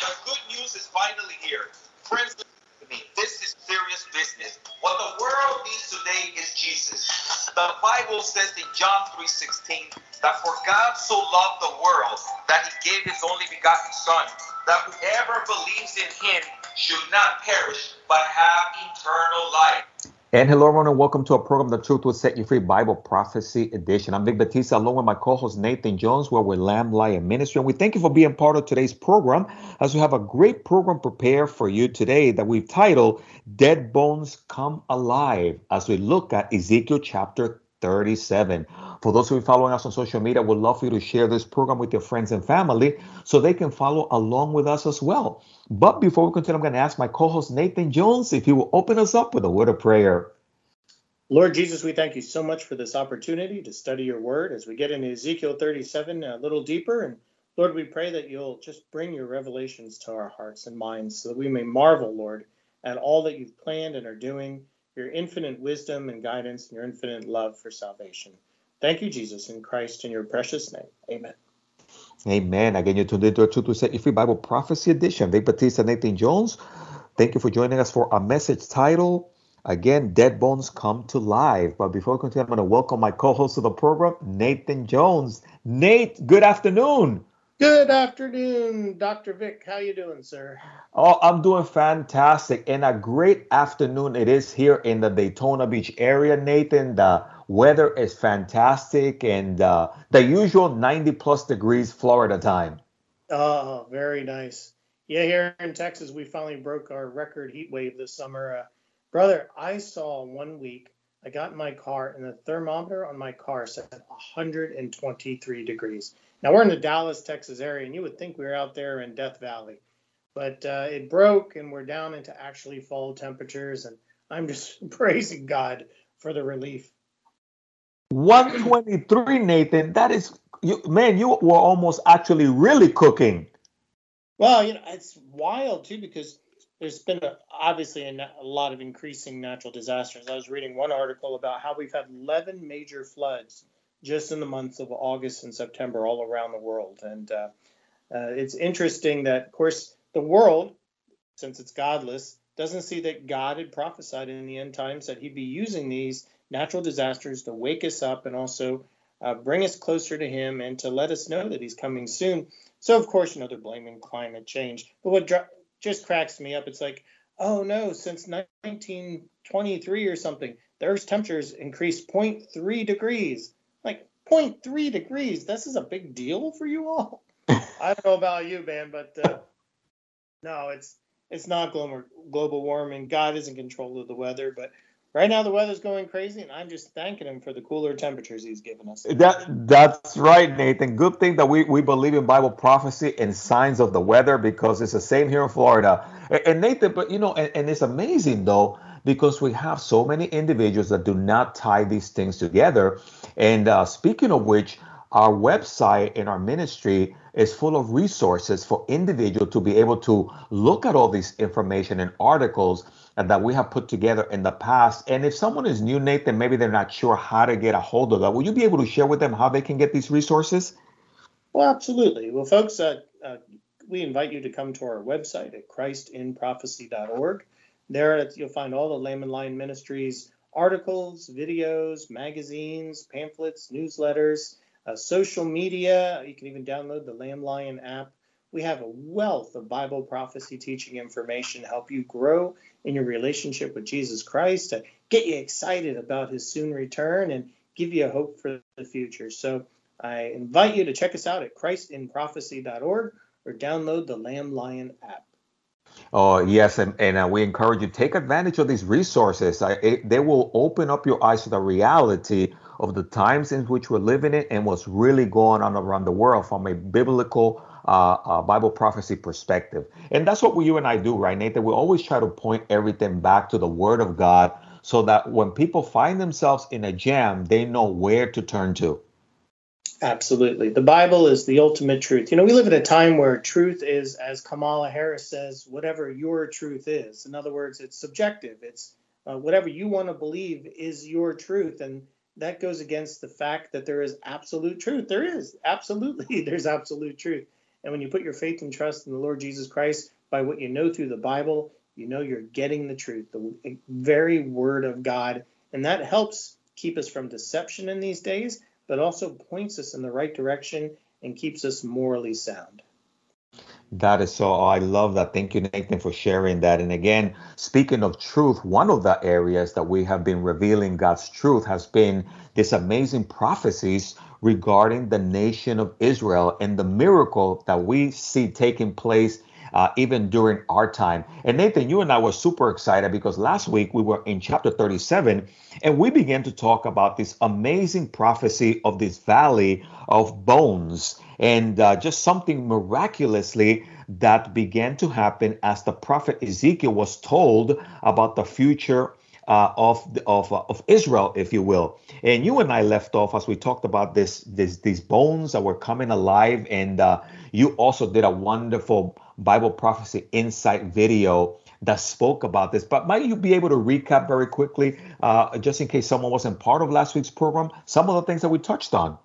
The good news is finally here. Friends. This is serious business. What the world needs today is Jesus. The Bible says in John 3:16 that for God so loved the world that he gave his only begotten son that whoever believes in him should not perish but have eternal life. And hello, everyone, and welcome to a program, The Truth Will Set You Free Bible Prophecy Edition. I'm Vic Batista, along with my co host Nathan Jones, where we're Lamb Lion Ministry. And we thank you for being part of today's program as we have a great program prepared for you today that we've titled Dead Bones Come Alive as we look at Ezekiel chapter 37. For those who are following us on social media, we'd love for you to share this program with your friends and family so they can follow along with us as well. But before we continue, I'm going to ask my co host Nathan Jones if he will open us up with a word of prayer. Lord Jesus, we thank you so much for this opportunity to study your word as we get into Ezekiel 37 a little deeper. And Lord, we pray that you'll just bring your revelations to our hearts and minds so that we may marvel, Lord, at all that you've planned and are doing, your infinite wisdom and guidance, and your infinite love for salvation. Thank you, Jesus, in Christ, in your precious name. Amen. Amen. Again, you're tuned into a Truth to Set You Free Bible Prophecy Edition. Vic Batista, Nathan Jones. Thank you for joining us for a message title. Again, Dead Bones Come to Life. But before we continue, I'm going to welcome my co host of the program, Nathan Jones. Nate, good afternoon. Good afternoon, Dr. Vic. How you doing, sir? Oh, I'm doing fantastic. And a great afternoon it is here in the Daytona Beach area, Nathan. The weather is fantastic and uh, the usual 90 plus degrees Florida time. Oh, very nice. Yeah, here in Texas, we finally broke our record heat wave this summer. Uh, brother, I saw one week, I got in my car and the thermometer on my car said 123 degrees. Now we're in the Dallas, Texas area, and you would think we were out there in Death Valley, but uh, it broke, and we're down into actually fall temperatures, and I'm just praising God for the relief. 123, Nathan. That is, you, man, you were almost actually really cooking. Well, you know, it's wild too because there's been a, obviously a, a, lot of increasing natural disasters. I was reading one article about how we've had 11 major floods just in the months of August and September all around the world. And uh, uh, it's interesting that, of course, the world, since it's godless, doesn't see that God had prophesied in the end times that he'd be using these natural disasters to wake us up and also uh, bring us closer to him and to let us know that he's coming soon. So, of course, you know, they're blaming climate change. But what dr- just cracks me up, it's like, oh no, since 1923 or something, the Earth's temperatures increased 0.3 degrees. 0.3 degrees. This is a big deal for you all. I don't know about you, man, but uh, no, it's it's not global global warming. God is in control of the weather, but right now the weather's going crazy, and I'm just thanking him for the cooler temperatures he's given us. That that's right, Nathan. Good thing that we, we believe in Bible prophecy and signs of the weather because it's the same here in Florida. And, and Nathan, but you know, and, and it's amazing though because we have so many individuals that do not tie these things together. And uh, speaking of which, our website and our ministry is full of resources for individuals to be able to look at all this information and articles that we have put together in the past. And if someone is new, Nathan, maybe they're not sure how to get a hold of that, will you be able to share with them how they can get these resources? Well, absolutely. Well, folks, uh, uh, we invite you to come to our website at christinprophecy.org. There you'll find all the Lamb and Lion Ministries articles, videos, magazines, pamphlets, newsletters, uh, social media. You can even download the Lamb Lion app. We have a wealth of Bible prophecy teaching information to help you grow in your relationship with Jesus Christ, to get you excited about his soon return and give you a hope for the future. So I invite you to check us out at christinprophecy.org or download the Lamb Lion app. Oh, yes. And, and uh, we encourage you take advantage of these resources. Uh, it, they will open up your eyes to the reality of the times in which we're living in and what's really going on around the world from a biblical uh, uh, Bible prophecy perspective. And that's what we, you and I do, right, Nathan? We always try to point everything back to the Word of God so that when people find themselves in a jam, they know where to turn to. Absolutely. The Bible is the ultimate truth. You know, we live in a time where truth is, as Kamala Harris says, whatever your truth is. In other words, it's subjective. It's uh, whatever you want to believe is your truth. And that goes against the fact that there is absolute truth. There is absolutely there's absolute truth. And when you put your faith and trust in the Lord Jesus Christ by what you know through the Bible, you know you're getting the truth, the very word of God, and that helps keep us from deception in these days, but also points us in the right direction and keeps us morally sound. That is so. I love that. Thank you, Nathan, for sharing that. And again, speaking of truth, one of the areas that we have been revealing God's truth has been this amazing prophecies regarding the nation of Israel and the miracle that we see taking place uh, even during our time. And Nathan, you and I were super excited because last week we were in chapter 37 and we began to talk about this amazing prophecy of this valley of bones and uh, just something miraculously that began to happen as the prophet Ezekiel was told about the future uh, of of uh, of Israel, if you will. And you and I left off as we talked about this, this these bones that were coming alive, and uh, you also did a wonderful Bible prophecy insight video that spoke about this. But might you be able to recap very quickly, uh, just in case someone wasn't part of last week's program, some of the things that we touched on?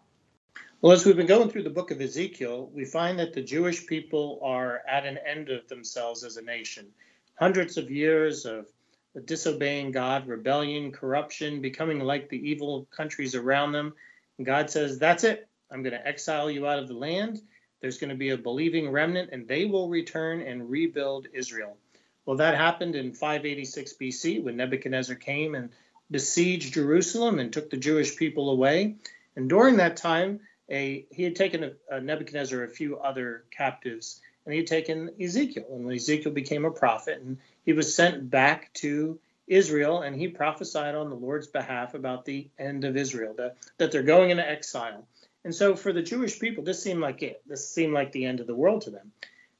Well, as we've been going through the book of Ezekiel, we find that the Jewish people are at an end of themselves as a nation. Hundreds of years of disobeying God, rebellion, corruption, becoming like the evil countries around them. And God says, That's it. I'm going to exile you out of the land. There's going to be a believing remnant, and they will return and rebuild Israel. Well, that happened in 586 BC when Nebuchadnezzar came and besieged Jerusalem and took the Jewish people away. And during that time, a he had taken a, a Nebuchadnezzar a few other captives, and he had taken Ezekiel. And when Ezekiel became a prophet, and he was sent back to Israel, and he prophesied on the Lord's behalf about the end of Israel, that, that they're going into exile. And so for the Jewish people, this seemed like it. This seemed like the end of the world to them.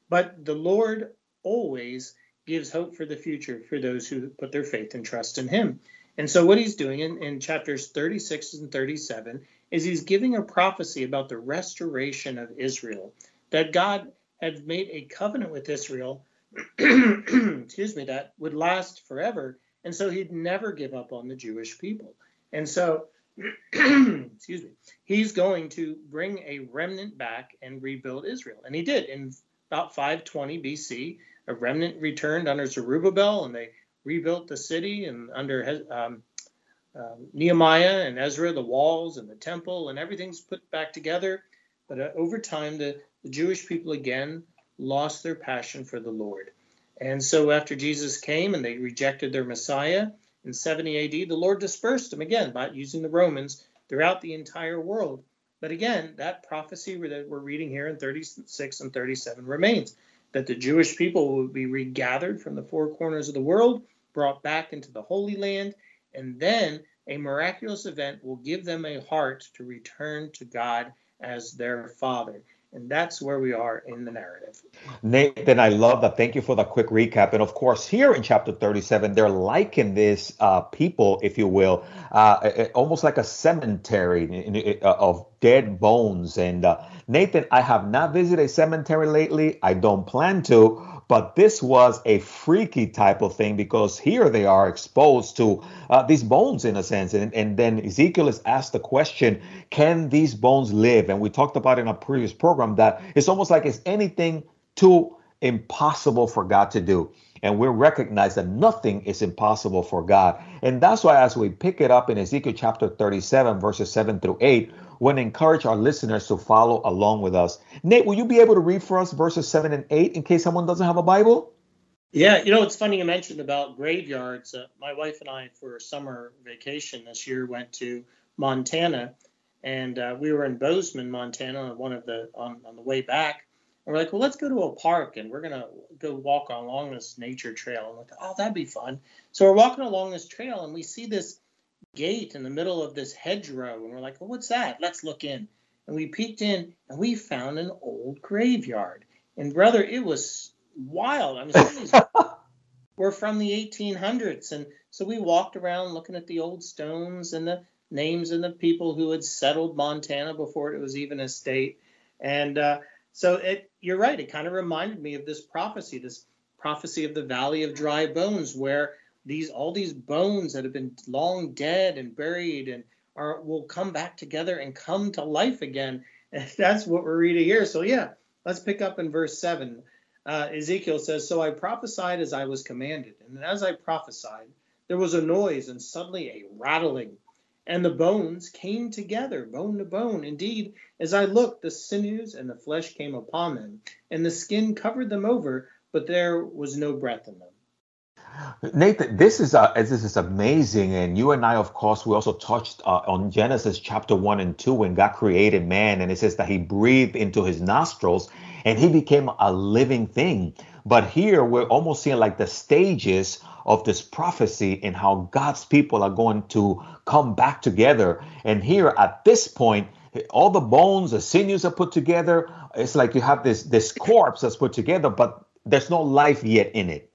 But the Lord always gives hope for the future for those who put their faith and trust in him. And so what he's doing in, in chapters 36 and 37 is he's giving a prophecy about the restoration of Israel, that God had made a covenant with Israel, excuse me, that would last forever. And so he'd never give up on the Jewish people. And so, excuse me, he's going to bring a remnant back and rebuild Israel. And he did. In about 520 BC, a remnant returned under Zerubbabel and they rebuilt the city and under um, um, Nehemiah and Ezra, the walls and the temple and everything's put back together. But uh, over time, the, the Jewish people again lost their passion for the Lord. And so after Jesus came and they rejected their Messiah in 70 AD, the Lord dispersed them again by using the Romans throughout the entire world. But again, that prophecy that we're reading here in 36 and 37 remains that the Jewish people will be regathered from the four corners of the world, brought back into the Holy Land, and then a miraculous event will give them a heart to return to God as their Father. And that's where we are in the narrative. Nathan, I love that. Thank you for the quick recap. And of course, here in chapter 37, they're liking this uh, people, if you will, uh, almost like a cemetery uh, of dead bones. And uh, Nathan, I have not visited a cemetery lately. I don't plan to. But this was a freaky type of thing because here they are exposed to uh, these bones in a sense. And, and then Ezekiel is asked the question, can these bones live? And we talked about in a previous program that it's almost like it's anything too impossible for God to do. And we recognize that nothing is impossible for God. And that's why, as we pick it up in Ezekiel chapter 37, verses 7 through 8, want to encourage our listeners to follow along with us. Nate, will you be able to read for us verses 7 and 8 in case someone doesn't have a Bible? Yeah, you know, it's funny you mentioned about graveyards. Uh, my wife and I, for summer vacation this year, went to Montana, and uh, we were in Bozeman, Montana, one of the on, on the way back. And we're like, well, let's go to a park and we're gonna go walk along this nature trail. And like, oh, that'd be fun. So we're walking along this trail and we see this gate in the middle of this hedgerow. And we're like, well, what's that? Let's look in. And we peeked in and we found an old graveyard. And brother, it was wild. I mean, some of these were from the 1800s. And so we walked around looking at the old stones and the names and the people who had settled Montana before it was even a state. And uh, so it, you're right. It kind of reminded me of this prophecy, this prophecy of the Valley of Dry Bones, where these all these bones that have been long dead and buried and are will come back together and come to life again. And that's what we're reading here. So yeah, let's pick up in verse seven. Uh, Ezekiel says, "So I prophesied as I was commanded, and as I prophesied, there was a noise and suddenly a rattling." and the bones came together, bone to bone. Indeed, as I looked, the sinews and the flesh came upon them, and the skin covered them over, but there was no breath in them. Nathan, this is uh, this is amazing, and you and I, of course, we also touched uh, on Genesis chapter one and two when God created man, and it says that He breathed into his nostrils, and he became a living thing. But here we're almost seeing like the stages of this prophecy and how God's people are going to come back together. And here at this point, all the bones, the sinews are put together. It's like you have this this corpse that's put together, but there's no life yet in it.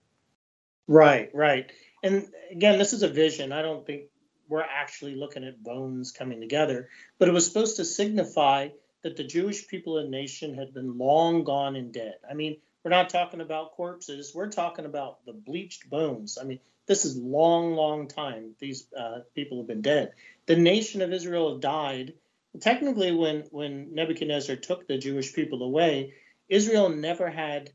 Right, right. And again, this is a vision. I don't think we're actually looking at bones coming together, but it was supposed to signify that the Jewish people and nation had been long gone and dead. I mean, we're not talking about corpses. We're talking about the bleached bones. I mean, this is long, long time. These uh, people have been dead. The nation of Israel died. Technically, when when Nebuchadnezzar took the Jewish people away, Israel never had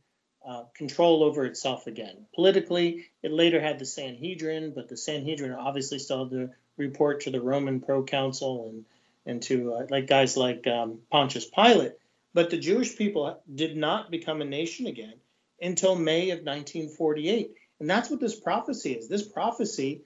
uh, control over itself again. Politically, it later had the Sanhedrin, but the Sanhedrin obviously still had to report to the Roman proconsul and and to uh, like guys like um, Pontius Pilate. But the Jewish people did not become a nation again until May of 1948. And that's what this prophecy is. This prophecy,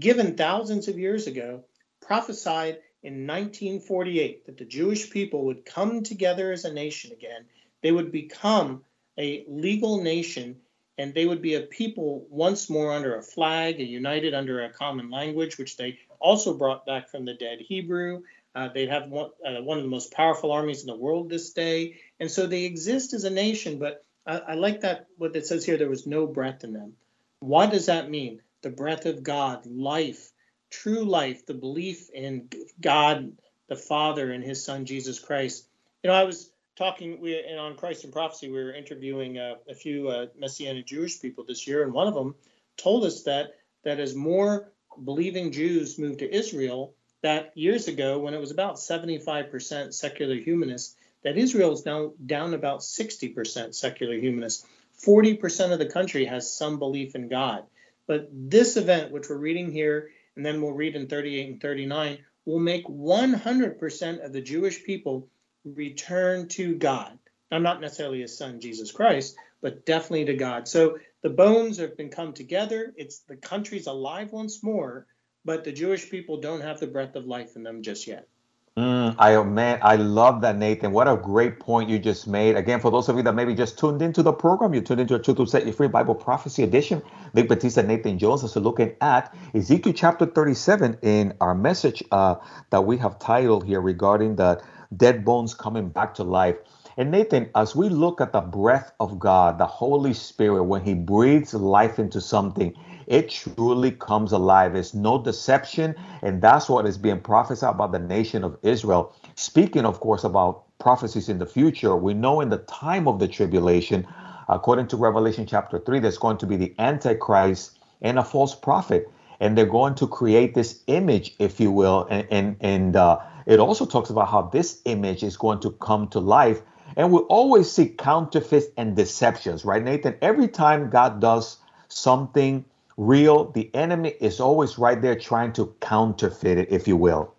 given thousands of years ago, prophesied in 1948 that the Jewish people would come together as a nation again. They would become a legal nation and they would be a people once more under a flag, and united under a common language, which they also brought back from the dead Hebrew. Uh, they'd have one, uh, one of the most powerful armies in the world this day. And so they exist as a nation, but I, I like that what it says here there was no breath in them. What does that mean? The breath of God, life, true life, the belief in God the Father and his Son Jesus Christ. You know, I was talking we and on Christ and Prophecy, we were interviewing uh, a few uh, Messianic Jewish people this year, and one of them told us that that as more believing Jews moved to Israel, that years ago, when it was about 75% secular humanist, that Israel is now down about 60% secular humanist. 40% of the country has some belief in God. But this event, which we're reading here, and then we'll read in 38 and 39, will make 100% of the Jewish people return to God. Now, not necessarily his son, Jesus Christ, but definitely to God. So the bones have been come together. It's the country's alive once more, but the Jewish people don't have the breath of life in them just yet. Mm, I man, I love that, Nathan. What a great point you just made. Again, for those of you that maybe just tuned into the program, you tuned into a Truth to Set You Free Bible Prophecy Edition. Vic Batista, Nathan Jones is looking at Ezekiel chapter 37 in our message uh, that we have titled here regarding the dead bones coming back to life. And Nathan, as we look at the breath of God, the Holy Spirit, when He breathes life into something, it truly comes alive. It's no deception. And that's what is being prophesied about the nation of Israel. Speaking, of course, about prophecies in the future, we know in the time of the tribulation, according to Revelation chapter 3, there's going to be the Antichrist and a false prophet. And they're going to create this image, if you will, and and, and uh, it also talks about how this image is going to come to life. And we always see counterfeits and deceptions, right, Nathan? Every time God does something real, the enemy is always right there trying to counterfeit it, if you will.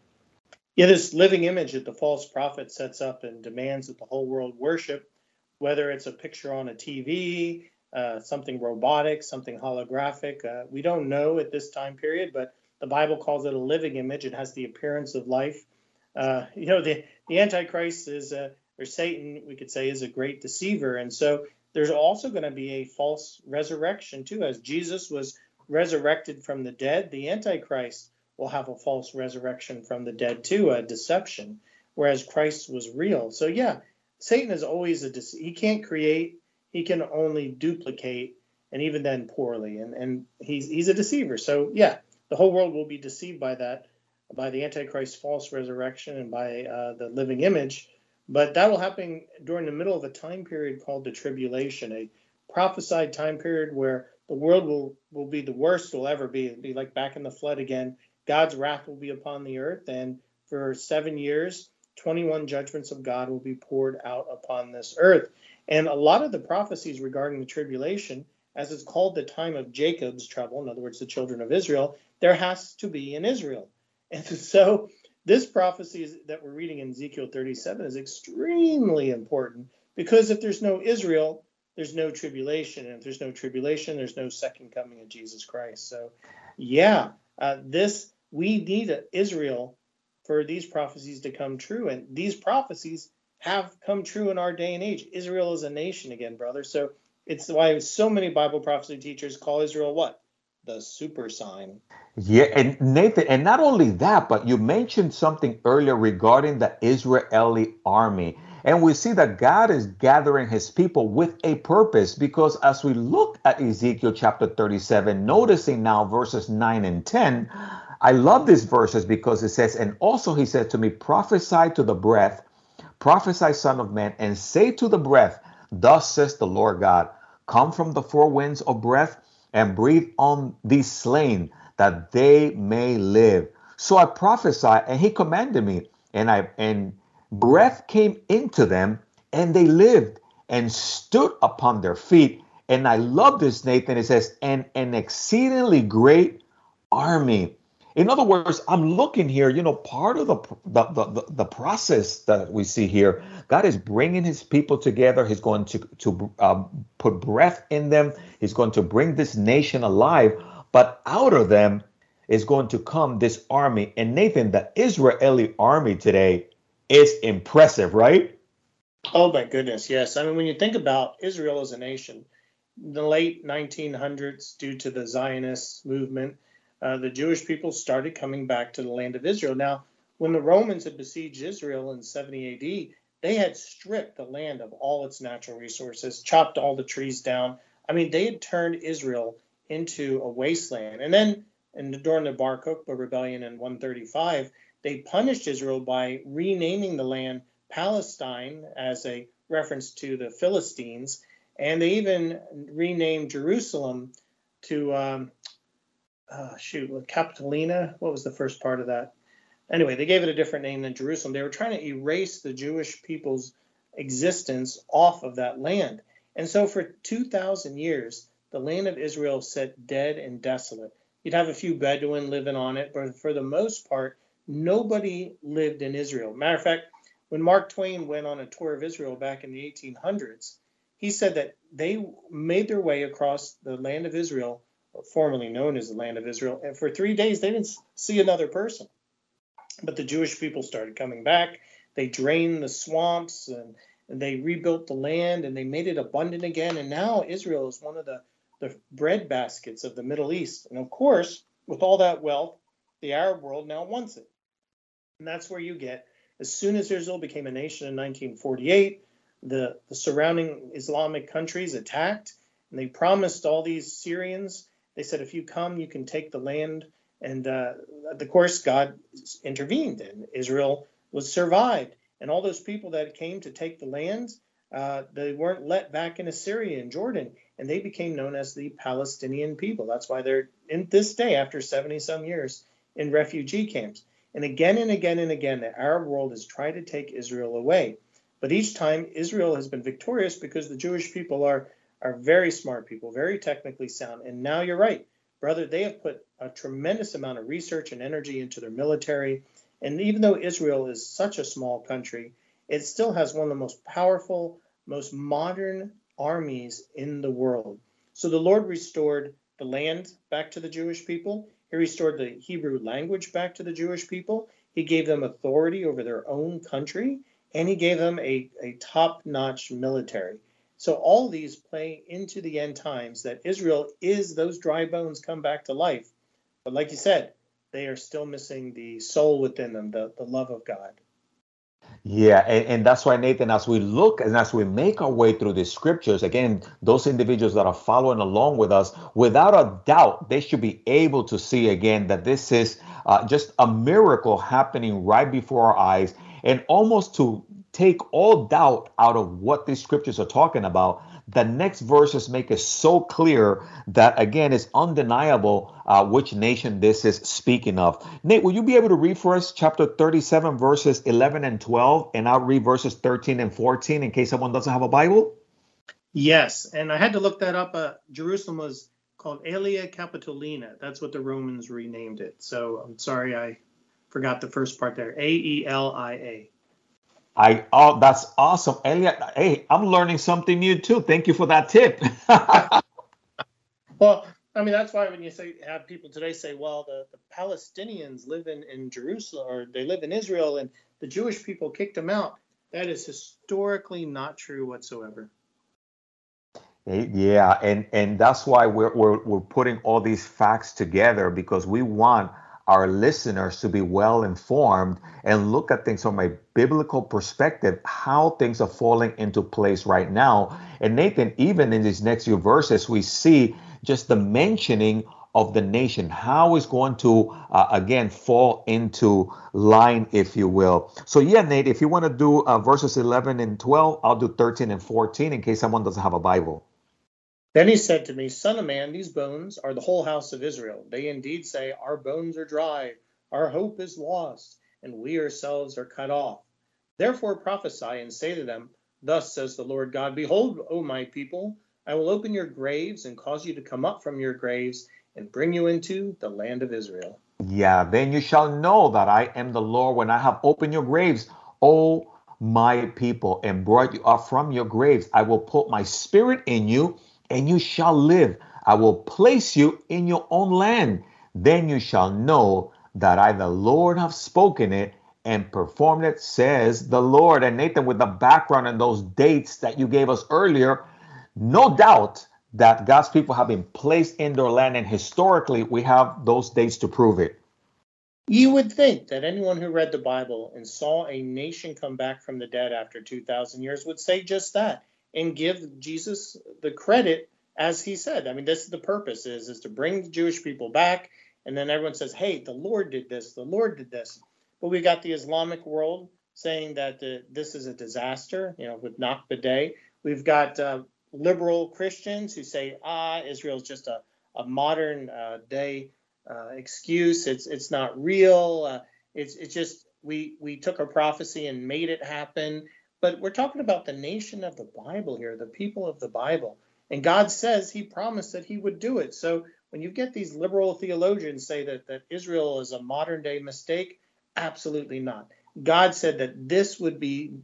Yeah, this living image that the false prophet sets up and demands that the whole world worship, whether it's a picture on a TV, uh, something robotic, something holographic, uh, we don't know at this time period, but the Bible calls it a living image. It has the appearance of life. Uh, you know, the, the Antichrist is, or Satan, we could say, is a great deceiver. And so there's also going to be a false resurrection, too. As Jesus was resurrected from the dead, the Antichrist will have a false resurrection from the dead, too, a deception, whereas Christ was real. So, yeah, Satan is always a, dece- he can't create, he can only duplicate, and even then poorly. And, and he's, he's a deceiver. So, yeah, the whole world will be deceived by that by the Antichrist's false resurrection and by uh, the living image. But that will happen during the middle of a time period called the tribulation, a prophesied time period where the world will, will be the worst it'll ever be. It'll be like back in the flood again, God's wrath will be upon the earth, and for seven years, 21 judgments of God will be poured out upon this earth. And a lot of the prophecies regarding the tribulation, as it's called the time of Jacob's trouble, in other words, the children of Israel, there has to be in Israel. And so this prophecy that we're reading in Ezekiel 37 is extremely important because if there's no Israel, there's no tribulation. And if there's no tribulation, there's no second coming of Jesus Christ. So, yeah, uh, this we need Israel for these prophecies to come true. And these prophecies have come true in our day and age. Israel is a nation again, brother. So it's why so many Bible prophecy teachers call Israel what? The super sign. Yeah, and Nathan, and not only that, but you mentioned something earlier regarding the Israeli army. And we see that God is gathering his people with a purpose because as we look at Ezekiel chapter 37, noticing now verses 9 and 10, I love these verses because it says, And also he said to me, Prophesy to the breath, prophesy, son of man, and say to the breath, Thus says the Lord God, Come from the four winds of breath and breathe on these slain that they may live. So I prophesied, and he commanded me, and I and breath came into them, and they lived and stood upon their feet. And I love this, Nathan. It says, and an exceedingly great army. In other words, I'm looking here, you know, part of the, the, the, the, process that we see here, God is bringing his people together. He's going to, to um, put breath in them. He's going to bring this nation alive. But out of them is going to come this army. And Nathan, the Israeli army today is impressive, right? Oh my goodness, yes. I mean, when you think about Israel as a nation, in the late 1900s, due to the Zionist movement, uh, the Jewish people started coming back to the land of Israel. Now, when the Romans had besieged Israel in 70 AD, they had stripped the land of all its natural resources, chopped all the trees down. I mean, they had turned Israel into a wasteland. And then, and during the Bar Kokhba rebellion in 135, they punished Israel by renaming the land Palestine as a reference to the Philistines, and they even renamed Jerusalem to um, uh, shoot Capitolina. What was the first part of that? Anyway, they gave it a different name than Jerusalem. They were trying to erase the Jewish people's existence off of that land. And so for 2,000 years, the land of Israel sat dead and desolate. You'd have a few Bedouin living on it, but for the most part, nobody lived in Israel. Matter of fact, when Mark Twain went on a tour of Israel back in the 1800s, he said that they made their way across the land of Israel, formerly known as the land of Israel, and for three days they didn't see another person. But the Jewish people started coming back. They drained the swamps and, and they rebuilt the land and they made it abundant again. And now Israel is one of the, the bread baskets of the Middle East. And of course, with all that wealth, the Arab world now wants it. And that's where you get, as soon as Israel became a nation in 1948, the, the surrounding Islamic countries attacked and they promised all these Syrians, they said, if you come, you can take the land. And uh, of course, God intervened and Israel was survived. And all those people that came to take the land, uh, they weren't let back into Syria and Jordan, and they became known as the Palestinian people. That's why they're in this day, after 70 some years, in refugee camps. And again and again and again, the Arab world has tried to take Israel away. But each time, Israel has been victorious because the Jewish people are, are very smart people, very technically sound. And now you're right, brother, they have put a tremendous amount of research and energy into their military. And even though Israel is such a small country, it still has one of the most powerful, most modern armies in the world. So the Lord restored the land back to the Jewish people. He restored the Hebrew language back to the Jewish people. He gave them authority over their own country, and he gave them a, a top notch military. So, all these play into the end times that Israel is those dry bones come back to life. But, like you said, they are still missing the soul within them, the, the love of God. Yeah, and, and, that's why, Nathan, as we look and as we make our way through the scriptures, again, those individuals that are following along with us, without a doubt, they should be able to see again that this is uh, just a miracle happening right before our eyes, and almost to take all doubt out of what these scriptures are talking about, the next verses make it so clear that again it's undeniable uh, which nation this is speaking of. Nate, will you be able to read for us chapter 37, verses 11 and 12, and I'll read verses 13 and 14 in case someone doesn't have a Bible? Yes, and I had to look that up. Uh, Jerusalem was called Aelia Capitolina. That's what the Romans renamed it. So I'm sorry I forgot the first part there. A E L I oh that's awesome. Elliot, hey, I'm learning something new too. Thank you for that tip. well, I mean that's why when you say have people today say, well, the, the Palestinians live in, in Jerusalem or they live in Israel and the Jewish people kicked them out. That is historically not true whatsoever. Eh, yeah, and and that's why we're we're, we're putting all these facts together because we want our listeners to be well informed and look at things from a biblical perspective, how things are falling into place right now. And Nathan, even in these next few verses, we see just the mentioning of the nation, how is going to uh, again fall into line, if you will. So, yeah, Nate, if you want to do uh, verses 11 and 12, I'll do 13 and 14 in case someone doesn't have a Bible. Then he said to me, Son of man, these bones are the whole house of Israel. They indeed say, Our bones are dry, our hope is lost, and we ourselves are cut off. Therefore prophesy and say to them, Thus says the Lord God, Behold, O my people, I will open your graves and cause you to come up from your graves and bring you into the land of Israel. Yeah, then you shall know that I am the Lord when I have opened your graves, O my people, and brought you up from your graves. I will put my spirit in you and you shall live. I will place you in your own land. Then you shall know that I, the Lord, have spoken it and performed it, says the Lord. And Nathan, with the background and those dates that you gave us earlier, no doubt that God's people have been placed in their land. And historically, we have those dates to prove it. You would think that anyone who read the Bible and saw a nation come back from the dead after 2,000 years would say just that and give Jesus the credit as he said. I mean, this is the purpose is is to bring the Jewish people back, and then everyone says, "Hey, the Lord did this. The Lord did this." But we got the Islamic world saying that the, this is a disaster, you know, with Nakba Day. We've got uh, liberal Christians who say, "Ah, Israel's just a, a modern uh, day uh, excuse. It's it's not real. Uh, it's it's just we we took a prophecy and made it happen." But we're talking about the nation of the Bible here, the people of the Bible. And God says he promised that he would do it. So when you get these liberal theologians say that, that Israel is a modern day mistake, absolutely not. God said that this would be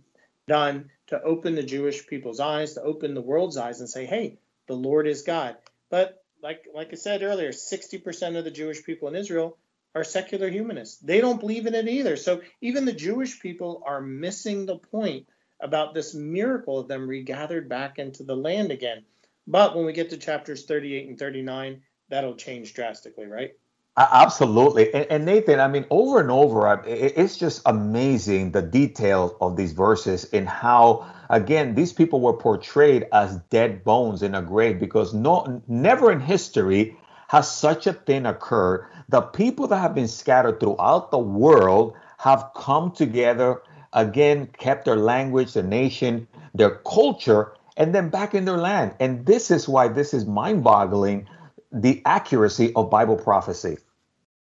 done to open the Jewish people's eyes, to open the world's eyes and say, hey, the Lord is God. But like like I said earlier, 60% of the Jewish people in Israel are secular humanists. They don't believe in it either. So even the Jewish people are missing the point about this miracle of them regathered back into the land again. But when we get to chapters 38 and 39, that'll change drastically, right? Absolutely. And, Nathan, I mean, over and over, it's just amazing the details of these verses and how, again, these people were portrayed as dead bones in a grave because no, never in history has such a thing occurred. The people that have been scattered throughout the world have come together again kept their language, their nation, their culture, and then back in their land. And this is why this is mind boggling the accuracy of Bible prophecy.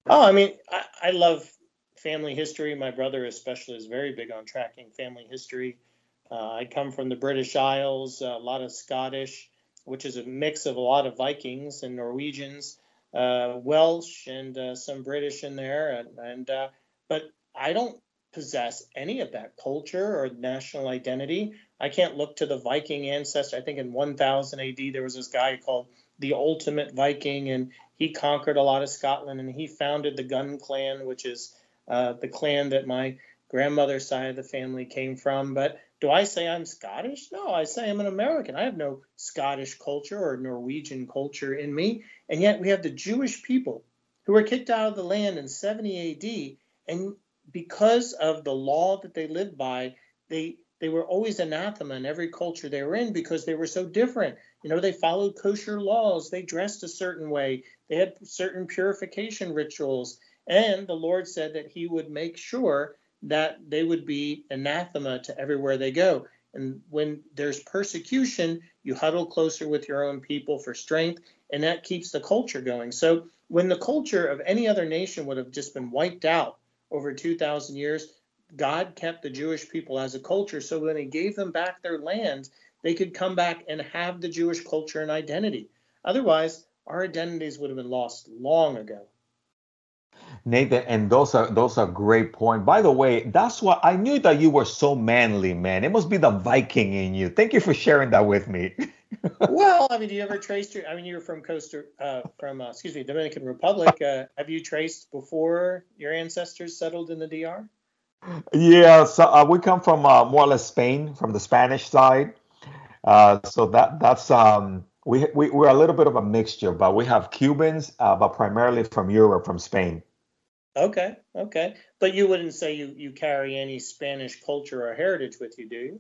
Oh, I mean, I, I, love family history. My brother, especially, is very big on tracking family history. Uh, I come from the British Isles, a lot of Scottish, which is a mix of a lot of Vikings and Norwegians, uh, Welsh, and uh, some British in there. And, and uh, but I don't possess any of that culture or national identity. I can't look to the Viking ancestor. I think in 1000 AD there was this guy called the Ultimate Viking, and he conquered a lot of Scotland, and he founded the Gunn Clan, which is uh, the clan that my grandmother's side of the family came from. But do I say I'm Scottish? No, I say I'm an American. I have no Scottish culture or Norwegian culture in me, and yet we have the Jewish people who were kicked out of the land in 70 AD, and because of the law that they lived by, they they were always anathema in every culture they were in because they were so different. You know, they followed kosher laws, they dressed a certain way, they had certain purification rituals, and the Lord said that He would make sure that they would be anathema to everywhere they go. And when there's persecution, you huddle closer with your own people for strength, and that keeps the culture going. So when the culture of any other nation would have just been wiped out over 2,000 years, God kept the Jewish people as a culture. So when He gave them back their land, they could come back and have the Jewish culture and identity. Otherwise, our identities would have been lost long ago. Nathan, and those are those are great points. By the way, that's why I knew that you were so manly, man. It must be the Viking in you. Thank you for sharing that with me. well, I mean, do you ever trace your? I mean, you're from Costa, uh, from uh, excuse me, Dominican Republic. Uh, have you traced before your ancestors settled in the DR? Yeah, so uh, we come from uh, more or less Spain, from the Spanish side. Uh, so that that's um, we, we we're a little bit of a mixture, but we have Cubans, but primarily from Europe, from Spain. Okay, okay, but you wouldn't say you you carry any Spanish culture or heritage with you, do you?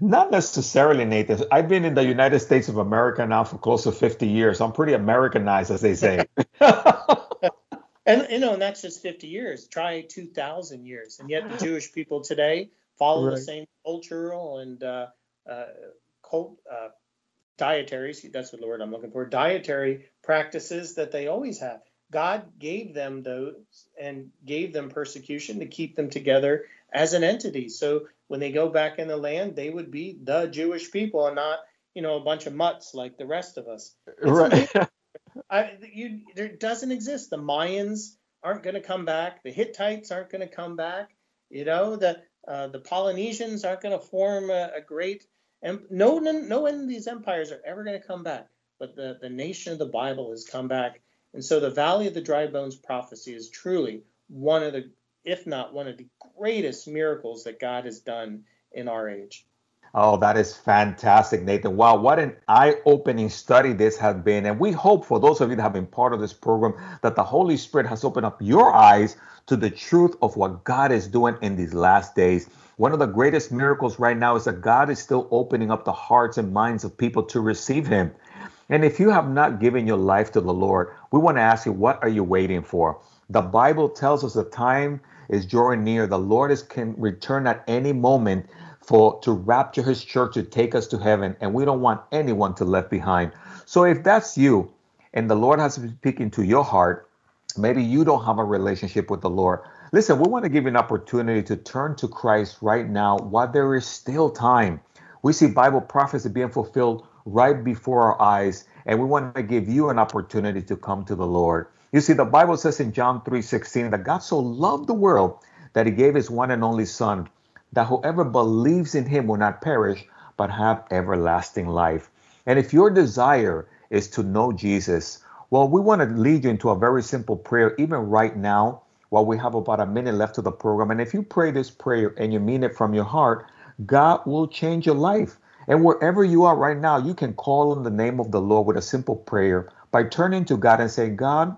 Not necessarily, Nathan. I've been in the United States of America now for close to 50 years. I'm pretty Americanized, as they say. and you know, and that's just 50 years. Try 2,000 years, and yet the Jewish people today follow right. the same cultural and uh, uh, cult, uh, dietary. That's what the word I'm looking for. Dietary practices that they always have. God gave them those and gave them persecution to keep them together as an entity. So when they go back in the land, they would be the Jewish people and not, you know, a bunch of mutts like the rest of us. It's right. I, you, there doesn't exist. The Mayans aren't going to come back. The Hittites aren't going to come back. You know, the uh, the Polynesians aren't going to form a, a great. Em- no, no, no one of these empires are ever going to come back. But the the nation of the Bible has come back and so the Valley of the Dry Bones prophecy is truly one of the, if not one of the greatest miracles that God has done in our age. Oh, that is fantastic, Nathan. Wow, what an eye opening study this has been. And we hope for those of you that have been part of this program that the Holy Spirit has opened up your eyes to the truth of what God is doing in these last days. One of the greatest miracles right now is that God is still opening up the hearts and minds of people to receive Him. And if you have not given your life to the Lord, we want to ask you, what are you waiting for? The Bible tells us the time is drawing near. The Lord is can return at any moment for to rapture his church to take us to heaven, and we don't want anyone to left behind. So if that's you, and the Lord has been speaking to your heart, maybe you don't have a relationship with the Lord. Listen, we want to give you an opportunity to turn to Christ right now while there is still time. We see Bible prophecy being fulfilled right before our eyes, and we want to give you an opportunity to come to the Lord. You see, the Bible says in John 3:16 that God so loved the world that he gave his one and only Son, that whoever believes in him will not perish, but have everlasting life. And if your desire is to know Jesus, well, we want to lead you into a very simple prayer, even right now, while we have about a minute left of the program. And if you pray this prayer and you mean it from your heart, God will change your life. And wherever you are right now, you can call on the name of the Lord with a simple prayer by turning to God and saying, God,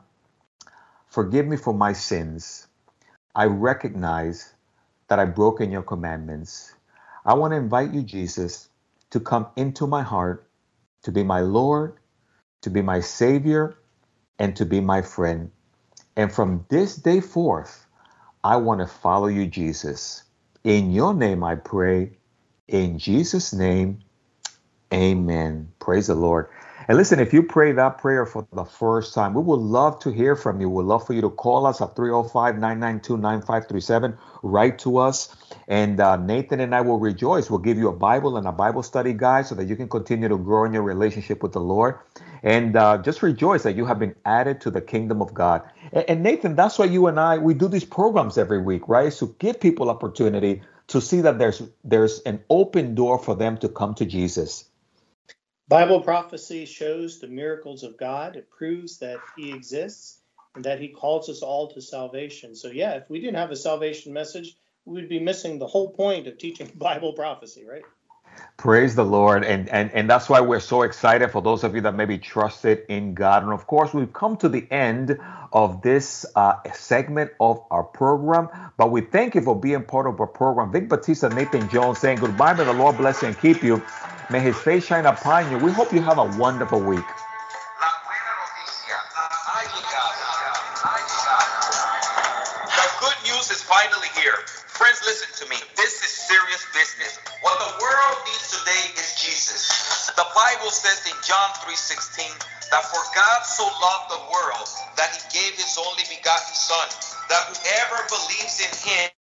forgive me for my sins. I recognize that I've broken your commandments. I want to invite you, Jesus, to come into my heart, to be my Lord, to be my Savior, and to be my friend. And from this day forth, I want to follow you, Jesus. In your name I pray. In Jesus' name, amen. Praise the Lord. And listen, if you pray that prayer for the first time, we would love to hear from you. We'd love for you to call us at 305 992 9537. Write to us, and uh, Nathan and I will rejoice. We'll give you a Bible and a Bible study guide so that you can continue to grow in your relationship with the Lord. And uh, just rejoice that you have been added to the kingdom of God. And, and Nathan, that's why you and I, we do these programs every week, right? To give people opportunity to see that there's there's an open door for them to come to Jesus. Bible prophecy shows the miracles of God. It proves that he exists and that he calls us all to salvation. So yeah, if we didn't have a salvation message, we'd be missing the whole point of teaching Bible prophecy, right? Praise the Lord. And, and, and that's why we're so excited for those of you that maybe trusted in God. And of course, we've come to the end of this uh, segment of our program. But we thank you for being part of our program. Vic Batista, Nathan Jones saying goodbye. May the Lord bless you and keep you. May His face shine upon you. We hope you have a wonderful week. The good news is finally here. Friends, listen to me. This is serious business. What the world needs today is Jesus. The Bible says in John 3:16 that for God so loved the world that he gave his only begotten son that whoever believes in him